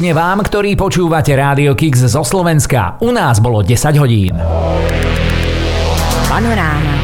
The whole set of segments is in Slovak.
Predpoludne vám, ktorí počúvate Rádio Kix zo Slovenska. U nás bolo 10 hodín. Panoráma.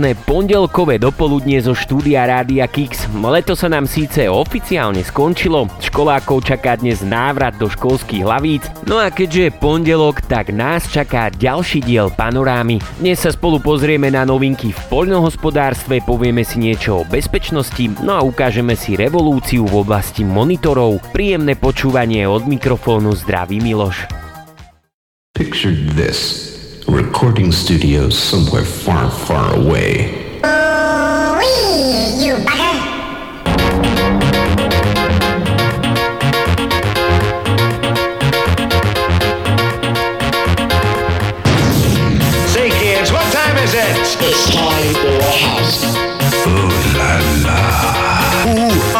Krásne pondelkové dopoludnie zo štúdia Rádia Kix. Leto sa nám síce oficiálne skončilo, školákov čaká dnes návrat do školských hlavíc, no a keďže je pondelok, tak nás čaká ďalší diel panorámy. Dnes sa spolu pozrieme na novinky v poľnohospodárstve, povieme si niečo o bezpečnosti, no a ukážeme si revolúciu v oblasti monitorov. Príjemné počúvanie od mikrofónu zdraví Miloš. Picture this. Recording studios somewhere far, far away. you bugger! Say, what time is it? It's time for a house. Ooh la la. Ooh,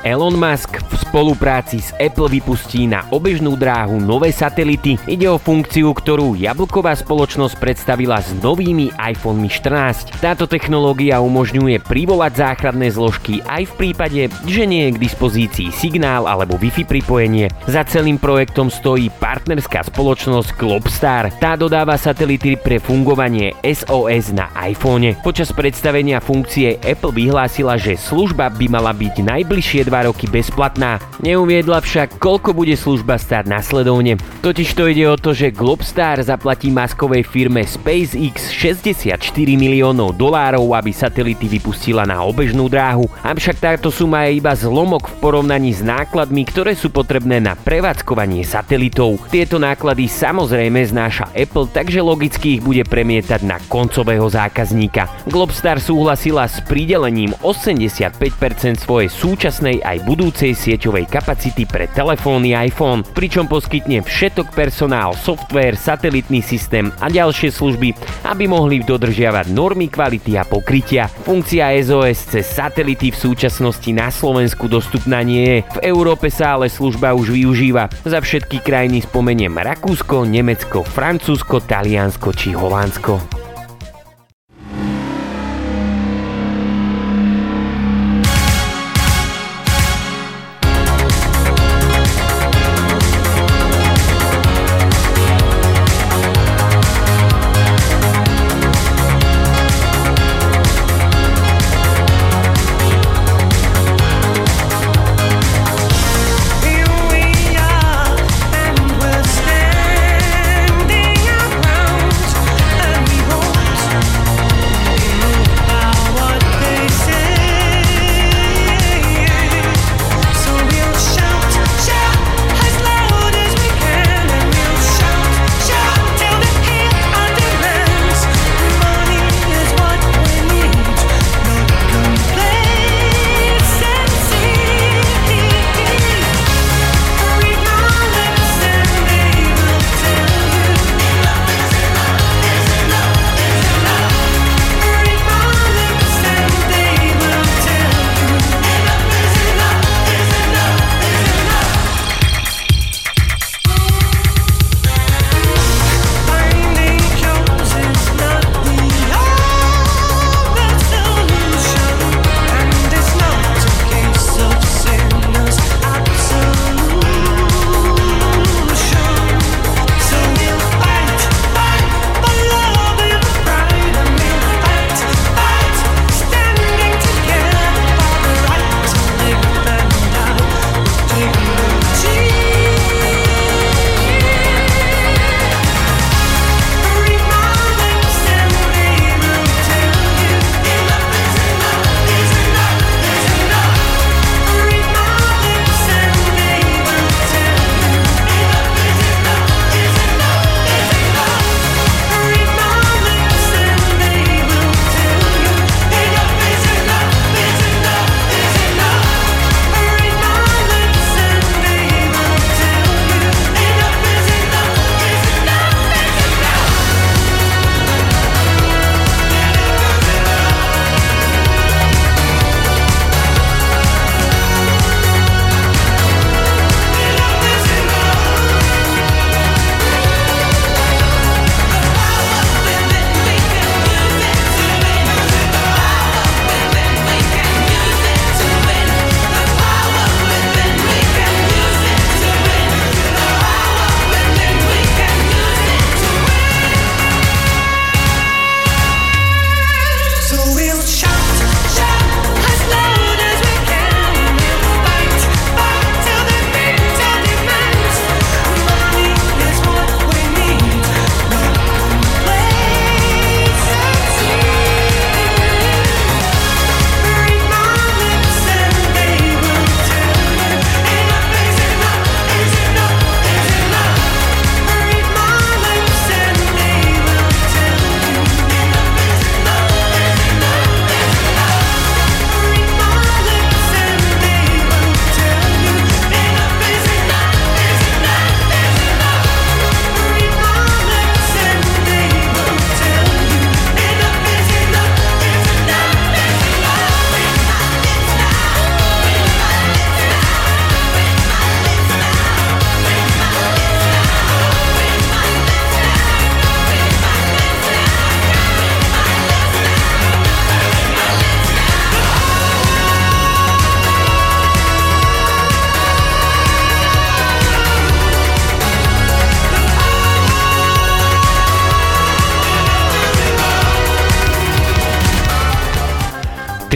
Elon Musk v spolupráci s Apple vypustí na obežnú dráhu nové satelity. Ide o funkciu, ktorú jablková spoločnosť predstavila s novými iPhone 14. Táto technológia umožňuje privolať záchranné zložky aj v prípade, že nie je k dispozícii signál alebo Wi-Fi pripojenie. Za celým projektom stojí partnerská spoločnosť Globstar. Tá dodáva satelity pre fungovanie SOS na iPhone. Počas predstavenia funkcie Apple vyhlásila, že služba by mala byť najbližšie roky bezplatná. Neuviedla však, koľko bude služba stáť nasledovne. Totiž to ide o to, že Globstar zaplatí maskovej firme SpaceX 64 miliónov dolárov, aby satelity vypustila na obežnú dráhu. Avšak táto suma je iba zlomok v porovnaní s nákladmi, ktoré sú potrebné na prevádzkovanie satelitov. Tieto náklady samozrejme znáša Apple, takže logicky ich bude premietať na koncového zákazníka. Globstar súhlasila s pridelením 85% svojej súčasnej aj budúcej sieťovej kapacity pre telefónny iPhone, pričom poskytne všetok personál, software, satelitný systém a ďalšie služby, aby mohli dodržiavať normy kvality a pokrytia. Funkcia SOS cez satelity v súčasnosti na Slovensku dostupná nie je. V Európe sa ale služba už využíva. Za všetky krajiny spomeniem Rakúsko, Nemecko, Francúzsko, Taliansko či Holandsko.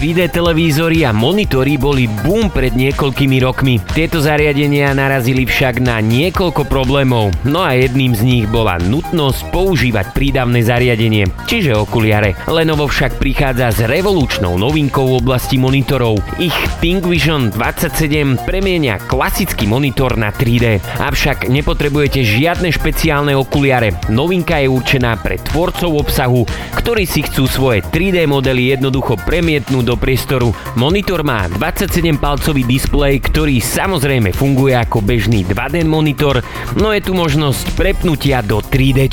3D televízory a monitory boli boom pred niekoľkými rokmi. Tieto zariadenia narazili však na niekoľko problémov, no a jedným z nich bola nutnosť používať prídavné zariadenie, čiže okuliare. Lenovo však prichádza s revolučnou novinkou v oblasti monitorov. Ich ThinkVision 27 premienia klasický monitor na 3D. Avšak nepotrebujete žiadne špeciálne okuliare. Novinka je určená pre tvorcov obsahu, ktorí si chcú svoje 3D modely jednoducho premietnúť do priestoru. Monitor má 27-palcový displej, ktorý samozrejme funguje ako bežný 2D monitor, no je tu možnosť prepnutia do 3D.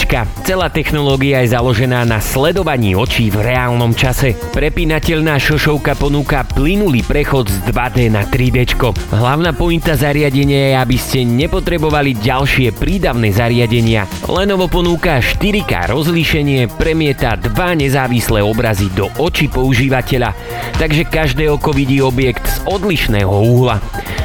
Celá technológia je založená na sledovaní očí v reálnom čase. Prepínateľná šošovka ponúka plynulý prechod z 2D na 3D. Hlavná pointa zariadenia je, aby ste nepotrebovali ďalšie prídavné zariadenia. Lenovo ponúka 4K rozlíšenie, premieta dva nezávislé obrazy do očí používateľa, takže každé oko vidí objekt z odlišného úhla.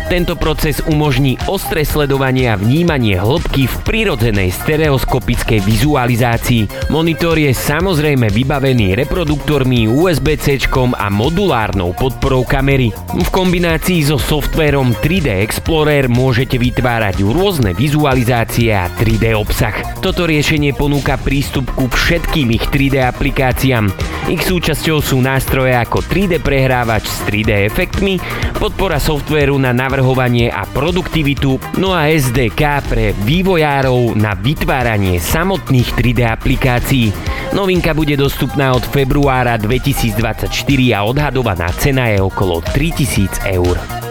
Tento proces umožní ostré sledovanie a vnímanie hĺbky v prirodzenej stereoskopickej vizualizácii. Monitor je samozrejme vybavený reproduktormi USB-C a modulárnou podporou kamery. V kombinácii so softverom 3D Explorer môžete vytvárať rôzne vizualizácie a 3D obsah. Toto riešenie ponúka prístup ku všetkým ich 3D aplikáciám. Ich súčasťou sú nástroje ako 3D prehrávač s 3D efektmi, podpora softvéru na navrhovanie a produktivitu, no a SDK pre vývojárov na vytváranie samotných 3D aplikácií. Novinka bude dostupná od februára 2024 a odhadovaná cena je okolo 3000 eur.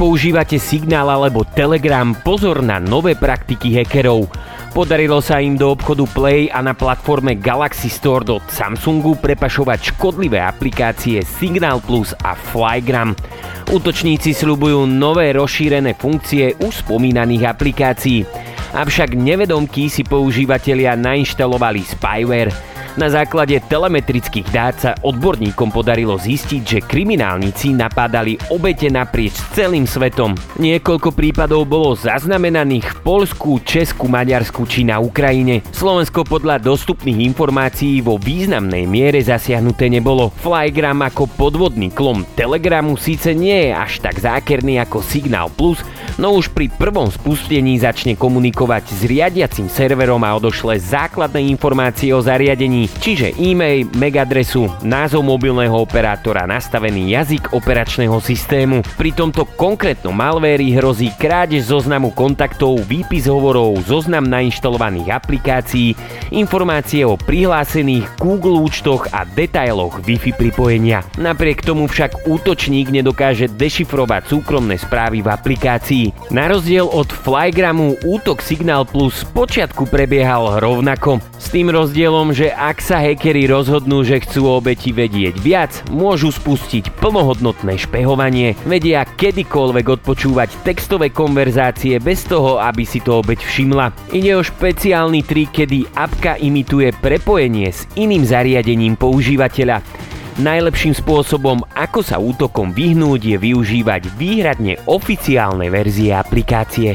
Používate Signál alebo Telegram, pozor na nové praktiky hackerov. Podarilo sa im do obchodu Play a na platforme Galaxy Store do Samsungu prepašovať škodlivé aplikácie Signal Plus a Flygram. Útočníci sľubujú nové rozšírené funkcie už spomínaných aplikácií. Avšak nevedomky si používateľia nainštalovali spyware – na základe telemetrických dát sa odborníkom podarilo zistiť, že kriminálnici napádali obete naprieč celým svetom. Niekoľko prípadov bolo zaznamenaných v Polsku, Česku, Maďarsku či na Ukrajine. Slovensko podľa dostupných informácií vo významnej miere zasiahnuté nebolo. Flygram ako podvodný klom Telegramu síce nie je až tak zákerný ako Signal Plus, no už pri prvom spustení začne komunikovať s riadiacim serverom a odošle základné informácie o zariadení čiže e-mail, MAC adresu, názov mobilného operátora, nastavený jazyk operačného systému. Pri tomto konkrétnom malvéri hrozí krádež zoznamu kontaktov, výpis hovorov, zoznam nainštalovaných aplikácií, informácie o prihlásených Google účtoch a detailoch Wi-Fi pripojenia. Napriek tomu však útočník nedokáže dešifrovať súkromné správy v aplikácii. Na rozdiel od Flygramu útok Signal Plus počiatku prebiehal rovnako. S tým rozdielom, že ak sa hackeri rozhodnú, že chcú obeti vedieť viac, môžu spustiť plnohodnotné špehovanie, vedia kedykoľvek odpočúvať textové konverzácie bez toho, aby si to obeť všimla. Ide o špeciálny trik, kedy apka imituje prepojenie s iným zariadením používateľa. Najlepším spôsobom, ako sa útokom vyhnúť, je využívať výhradne oficiálne verzie aplikácie.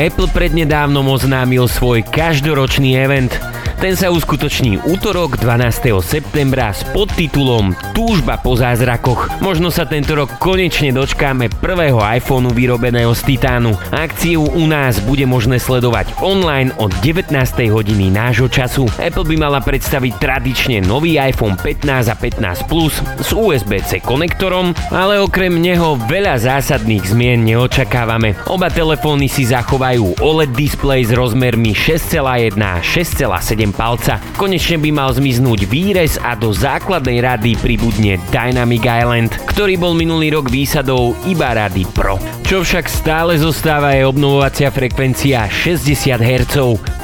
Apple prednedávnom oznámil svoj každoročný event. Ten sa uskutoční útorok 12. septembra s podtitulom Túžba po zázrakoch. Možno sa tento rok konečne dočkáme prvého iPhoneu vyrobeného z titánu. Akciu u nás bude možné sledovať online od 19. hodiny nášho času. Apple by mala predstaviť tradične nový iPhone 15 a 15 Plus s USB-C konektorom, ale okrem neho veľa zásadných zmien neočakávame. Oba telefóny si zachovajú OLED display s rozmermi 6,1 a 6,7 palca. Konečne by mal zmiznúť výrez a do základnej rady pribudne Dynamic Island, ktorý bol minulý rok výsadou iba rady Pro. Čo však stále zostáva je obnovovacia frekvencia 60 Hz.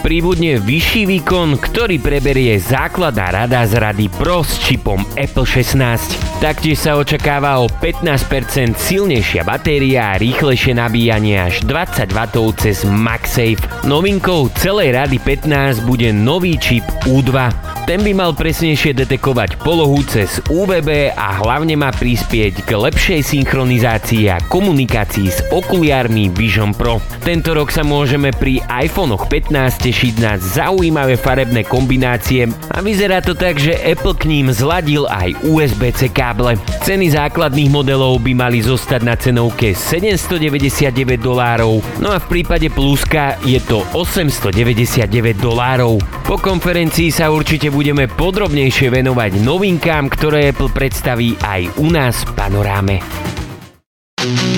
Pribudne vyšší výkon, ktorý preberie základná rada z rady Pro s čipom Apple 16. Taktiež sa očakáva o 15% silnejšia batéria a rýchlejšie nabíjanie až 20 W cez MagSafe. Novinkou celej rady 15 bude nový čip U2. Ten by mal presnejšie detekovať polohu cez UVB a hlavne má prispieť k lepšej synchronizácii a komunikácii s okuliármi Vision Pro. Tento rok sa môžeme pri iPhonech 15 tešiť na zaujímavé farebné kombinácie a vyzerá to tak, že Apple k ním zladil aj USB-C káble. Ceny základných modelov by mali zostať na cenovke 799 dolárov, no a v prípade pluska je to 899 dolárov. Po konferencii sa určite budeme podrobnejšie venovať novinkám, ktoré Apple predstaví aj u nás v panoráme. It's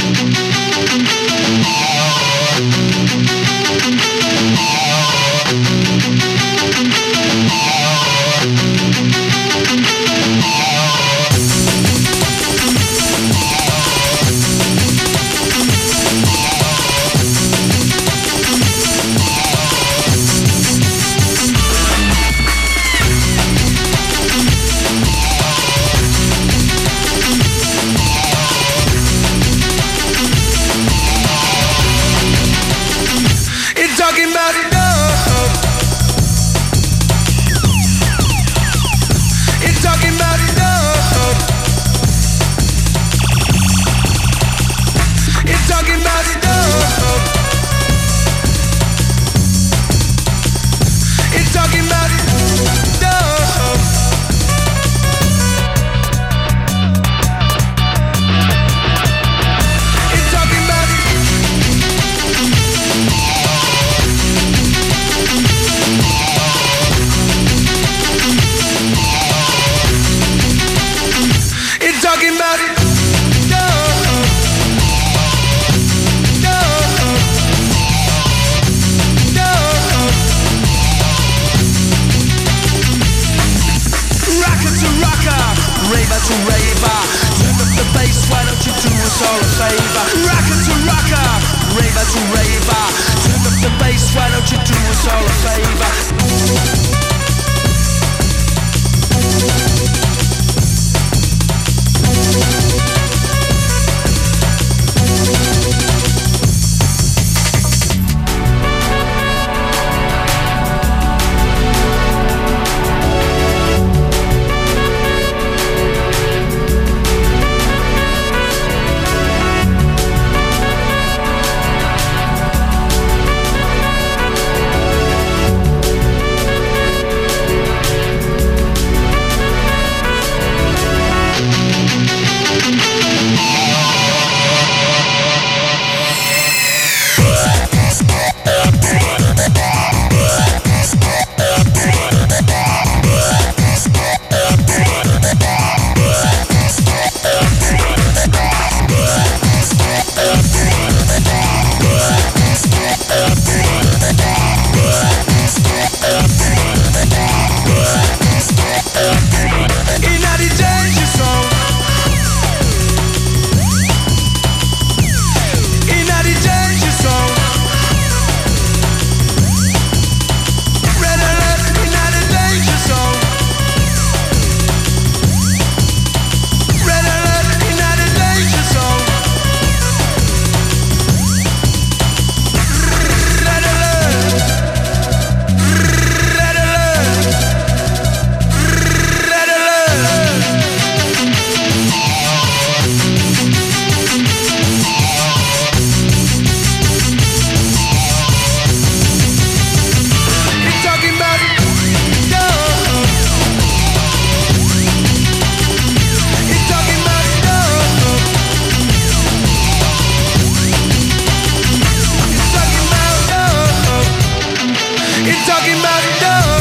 talking about love.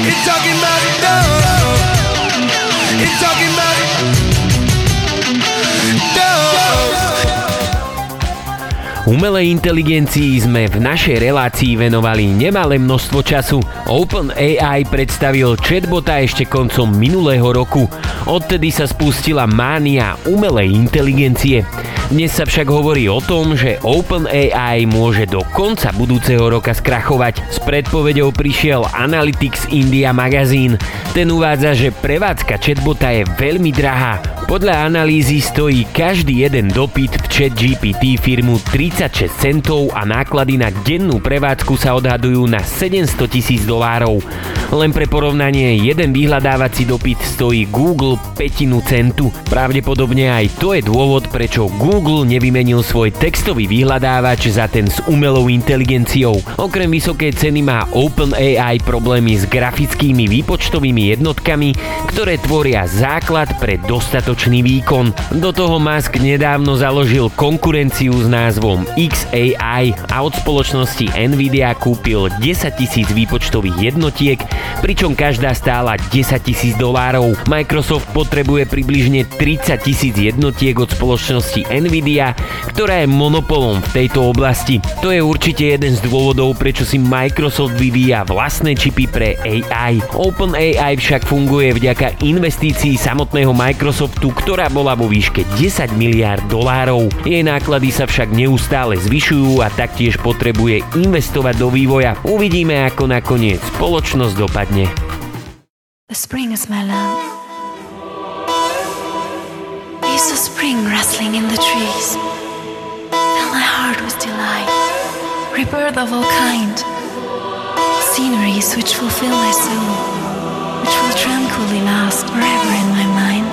You're talking about love. You're talking about love. Umelej inteligencii sme v našej relácii venovali nemalé množstvo času. OpenAI predstavil chatbota ešte koncom minulého roku. Odtedy sa spustila mánia umelej inteligencie. Dnes sa však hovorí o tom, že OpenAI môže do konca budúceho roka skrachovať. S predpovedou prišiel Analytics India magazín. Ten uvádza, že prevádzka chatbota je veľmi drahá. Podľa analýzy stojí každý jeden dopyt v chat GPT firmu 36 centov a náklady na dennú prevádzku sa odhadujú na 700 tisíc dolárov. Len pre porovnanie, jeden vyhľadávací dopyt stojí Google petinu centu. Pravdepodobne aj to je dôvod, prečo Google nevymenil svoj textový vyhľadávač za ten s umelou inteligenciou. Okrem vysokej ceny má OpenAI problémy s grafickými výpočtovými jednotkami, ktoré tvoria základ pre dostatočný výkon. Do toho Musk nedávno založil konkurenciu s názvom XAI a od spoločnosti Nvidia kúpil 10 tisíc výpočtových jednotiek, pričom každá stála 10 tisíc dolárov. Microsoft potrebuje približne 30 tisíc jednotiek od spoločnosti Nvidia, ktorá je monopolom v tejto oblasti. To je určite jeden z dôvodov, prečo si Microsoft vyvíja vlastné čipy pre AI. OpenAI však funguje vďaka investícií samotného Microsoftu, ktorá bola vo výške 10 miliard dolárov. Jej náklady sa však neustále zvyšujú a taktiež potrebuje investovať do vývoja. Uvidíme, ako nakoniec spoločnosť dopadne. The spring is my love. I saw spring rustling in the trees. Fill my heart with delight. Rebirth of all kind. Sceneries which fulfill my soul. Which will tranquilly last forever in my mind.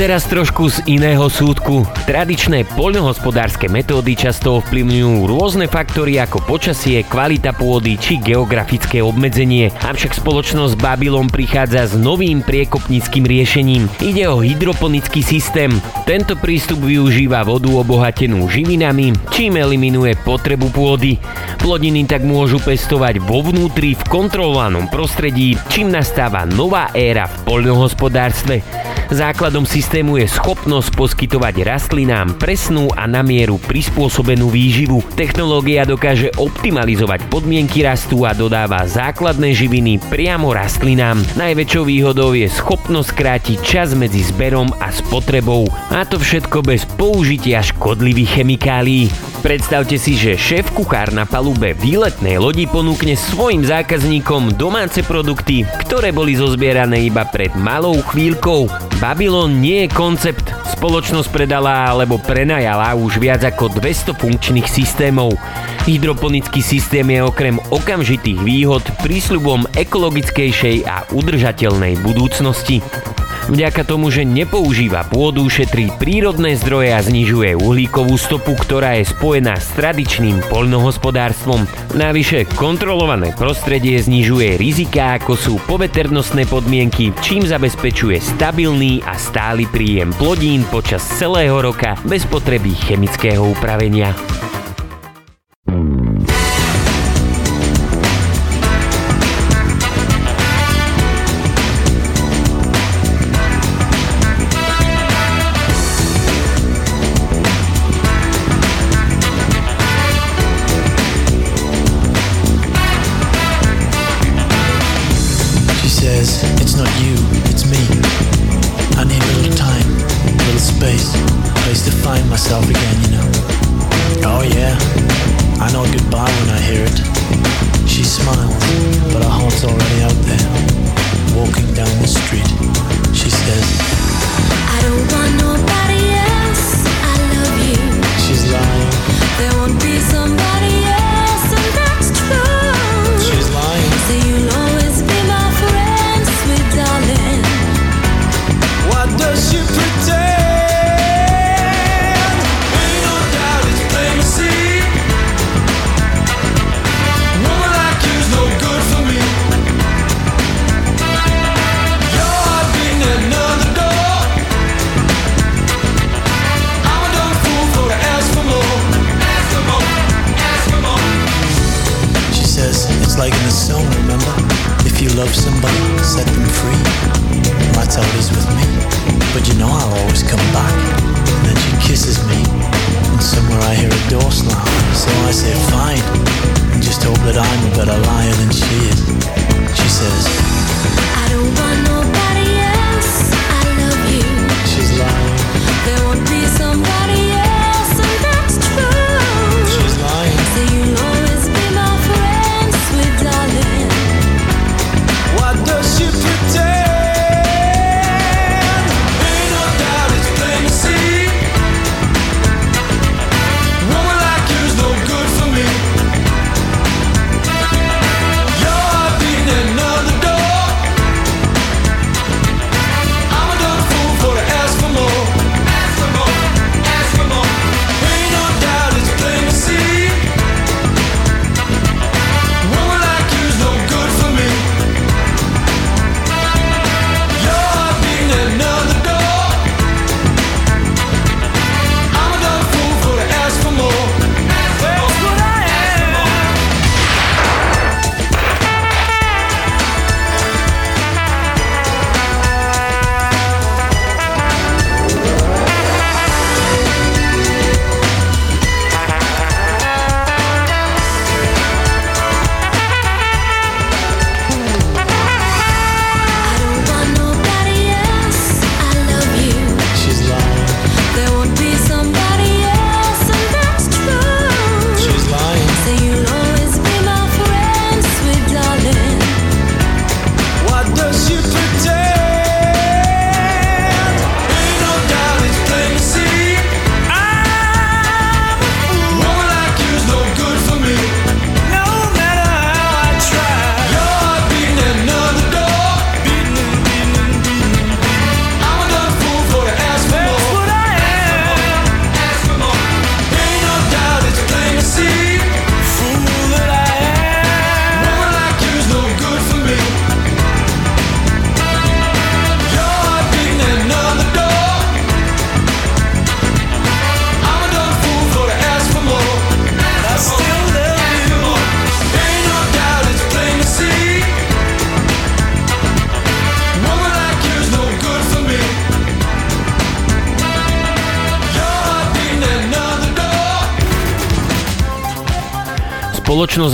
Teraz trošku z iného súdku. Tradičné poľnohospodárske metódy často ovplyvňujú rôzne faktory ako počasie, kvalita pôdy či geografické obmedzenie. Avšak spoločnosť Babylon prichádza s novým priekopnickým riešením. Ide o hydroponický systém. Tento prístup využíva vodu obohatenú živinami, čím eliminuje potrebu pôdy. Plodiny tak môžu pestovať vo vnútri v kontrolovanom prostredí, čím nastáva nová éra v poľnohospodárstve. Základom systému je schopnosť poskytovať rastlinám presnú a na mieru prispôsobenú výživu. Technológia dokáže optimalizovať podmienky rastu a dodáva základné živiny priamo rastlinám. Najväčšou výhodou je schopnosť krátiť čas medzi zberom a spotrebou. A to všetko bez použitia škodlivých chemikálií. Predstavte si, že šéf kuchár na palube výletnej lodi ponúkne svojim zákazníkom domáce produkty, ktoré boli zozbierané iba pred malou chvíľkou. Babylon nie je koncept. Spoločnosť predala alebo prenajala už viac ako 200 funkčných systémov. Hydroponický systém je okrem okamžitých výhod prísľubom ekologickejšej a udržateľnej budúcnosti. Vďaka tomu, že nepoužíva pôdu, šetrí prírodné zdroje a znižuje uhlíkovú stopu, ktorá je spojená s tradičným poľnohospodárstvom. Navyše, kontrolované prostredie znižuje rizika, ako sú poveternostné podmienky, čím zabezpečuje stabilný a stály príjem plodín počas celého roka bez potreby chemického upravenia. place, place to find myself again, you know. Oh yeah, I know goodbye when I hear it. She smiles, but her heart's already out there. Walking down the street, she says, I don't want nobody. love somebody, set them free. That's how it is with me. But you know I'll always come back. And then she kisses me, and somewhere I hear a door slam. So I say, fine, and just hope that I'm a better liar than she is. She says, I don't want nobody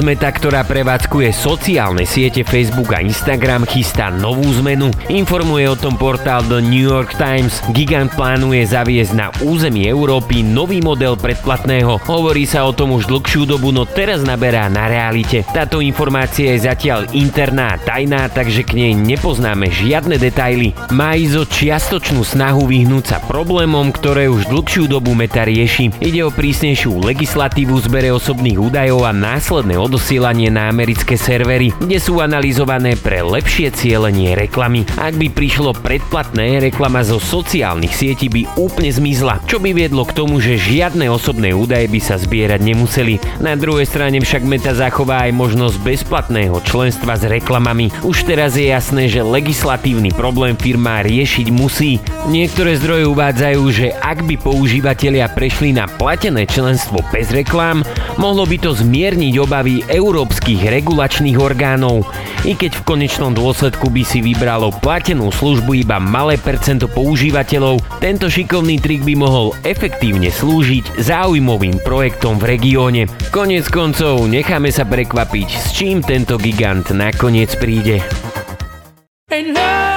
Meta, ktorá prevádzkuje sociálne siete Facebook a Instagram, chystá novú zmenu. Informuje o tom portál The New York Times. Gigant plánuje zaviesť na území Európy nový model predplatného. Hovorí sa o tom už dlhšiu dobu, no teraz naberá na realite. Táto informácia je zatiaľ interná a tajná, takže k nej nepoznáme žiadne detaily. Má ísť o čiastočnú snahu vyhnúť sa problémom, ktoré už dlhšiu dobu Meta rieši. Ide o prísnejšiu legislatívu zbere osobných údajov a následné odosielanie na americké servery, kde sú analyzované pre lepšie cielenie reklamy. Ak by prišlo predplatné, reklama zo sociálnych sietí by úplne zmizla, čo by viedlo k tomu, že žiadne osobné údaje by sa zbierať nemuseli. Na druhej strane však Meta zachová aj možnosť bezplatného členstva s reklamami. Už teraz je jasné, že legislatívny problém firma riešiť musí. Niektoré zdroje uvádzajú, že ak by používateľia prešli na platené členstvo bez reklám, mohlo by to zmierniť obavy európskych regulačných orgánov. I keď v konečnom dôsledku by si vybralo platenú službu iba malé percento používateľov, tento šikovný trik by mohol efektívne slúžiť záujmovým projektom v regióne. Konec koncov necháme sa prekvapiť, s čím tento gigant nakoniec príde. Love,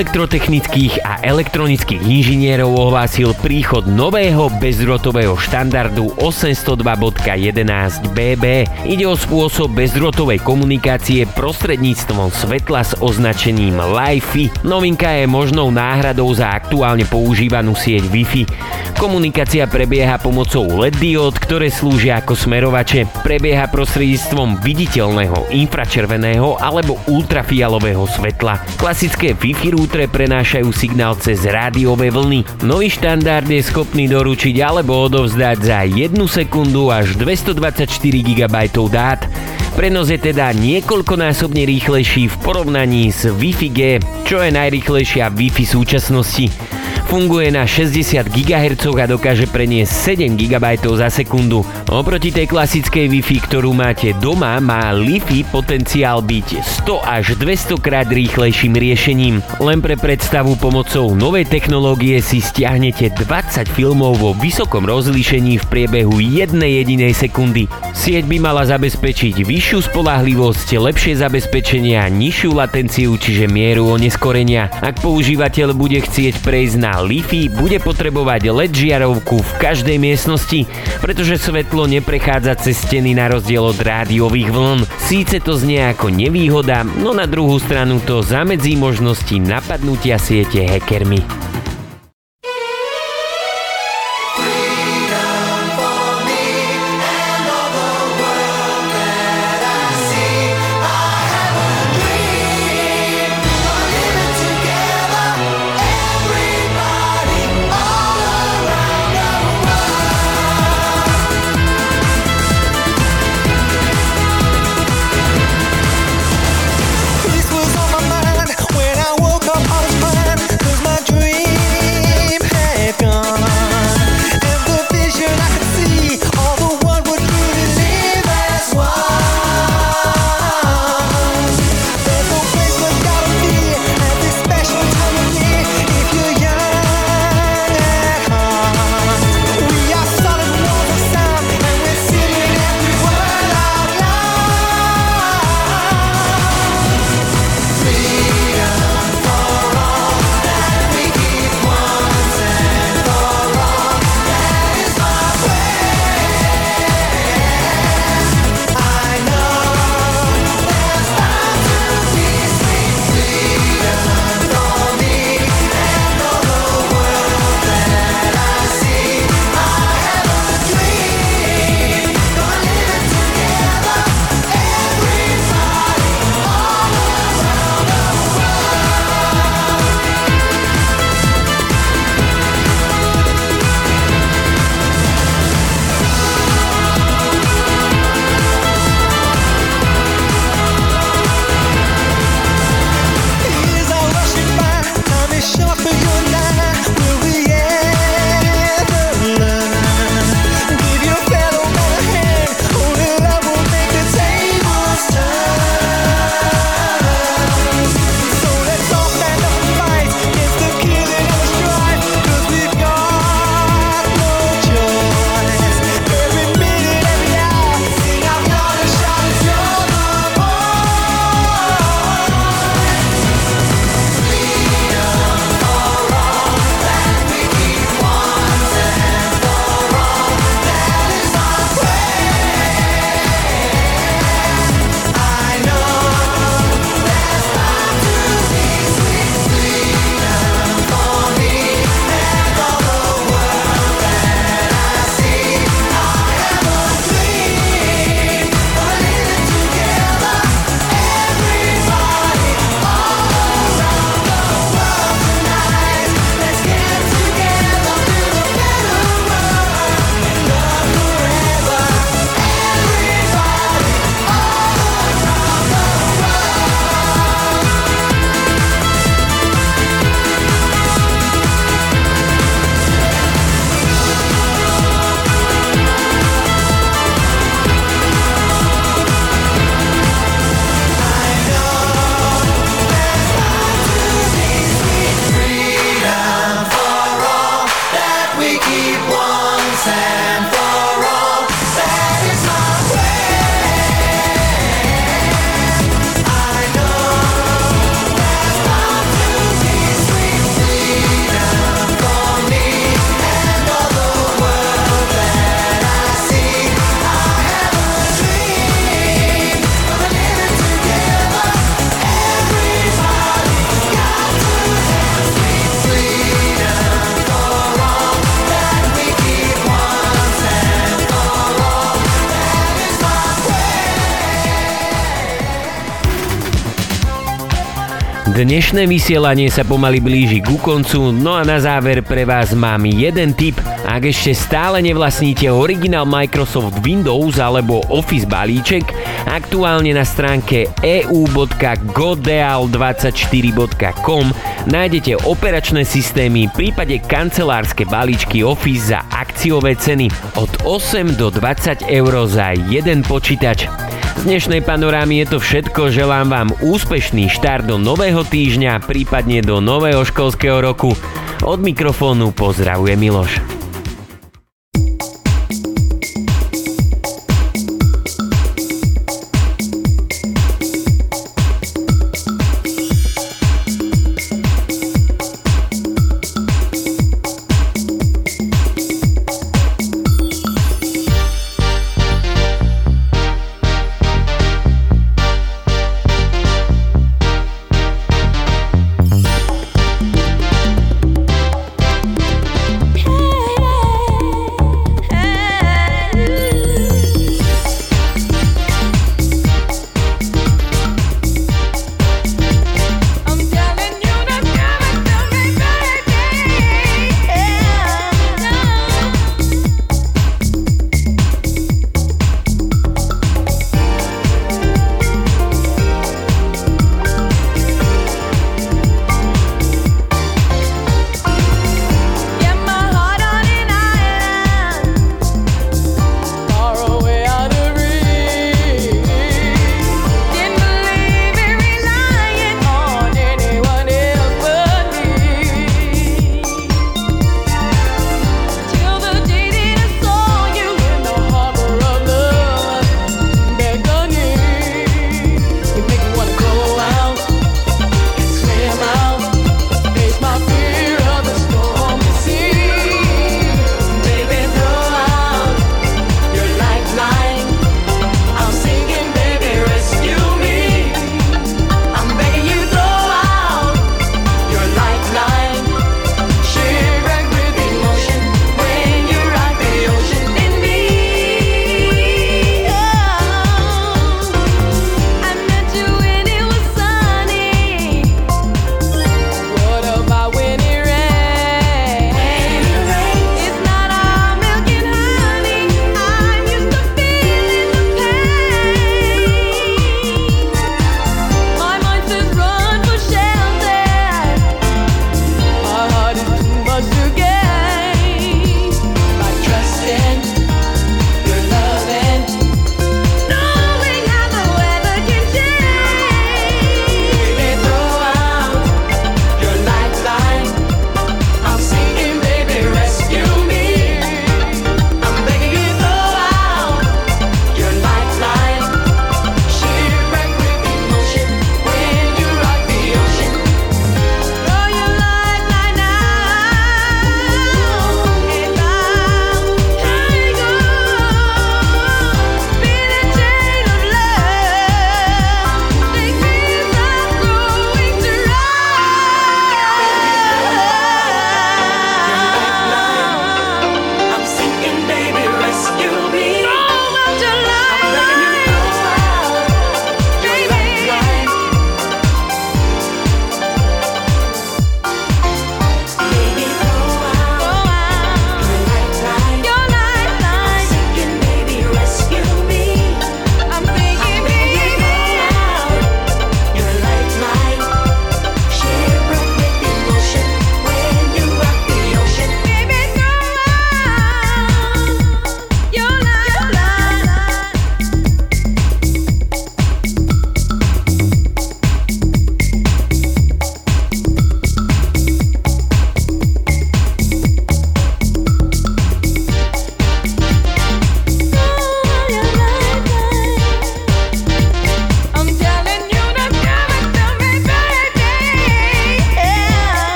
elektrotechnických a elektronických inžinierov ohlásil príchod nového bezdrotového štandardu 802.11bb. Ide o spôsob bezdrotovej komunikácie prostredníctvom svetla s označením Li-Fi. Novinka je možnou náhradou za aktuálne používanú sieť Wi-Fi. Komunikácia prebieha pomocou LED diód, ktoré slúžia ako smerovače. Prebieha prostredníctvom viditeľného infračerveného alebo ultrafialového svetla. Klasické Wi-Fi rútre prenášajú signál cez rádiové vlny. Nový štandard je schopný doručiť alebo odovzdať za 1 sekundu až 224 GB dát. Prenos je teda niekoľkonásobne rýchlejší v porovnaní s Wi-Fi G, čo je najrýchlejšia Wi-Fi súčasnosti. Funguje na 60 GHz a dokáže preniesť 7 GB za sekundu. Oproti tej klasickej Wi-Fi, ktorú máte doma, má Li-Fi potenciál byť 100 až 200 krát rýchlejším riešením. Len pre predstavu pomocou novej technológie si stiahnete 20 filmov vo vysokom rozlíšení v priebehu jednej jedinej sekundy. Sieť by mala zabezpečiť vyššiu spolahlivosť, lepšie zabezpečenie a nižšiu latenciu, čiže mieru oneskorenia. Ak používateľ bude chcieť prejsť na Li-Fi bude potrebovať LED žiarovku v každej miestnosti, pretože svetlo neprechádza cez steny na rozdiel od rádiových vln. Síce to znie ako nevýhoda, no na druhú stranu to zamedzí možnosti napadnutia siete hackermi. Dnešné vysielanie sa pomaly blíži ku koncu, no a na záver pre vás mám jeden tip. Ak ešte stále nevlastníte originál Microsoft Windows alebo Office balíček, aktuálne na stránke eu.godeal24.com nájdete operačné systémy, prípade kancelárske balíčky Office za akciové ceny od 8 do 20 eur za jeden počítač. Dnešnej panorámy je to všetko, želám vám úspešný štart do nového týždňa, prípadne do nového školského roku. Od mikrofónu pozdravuje Miloš.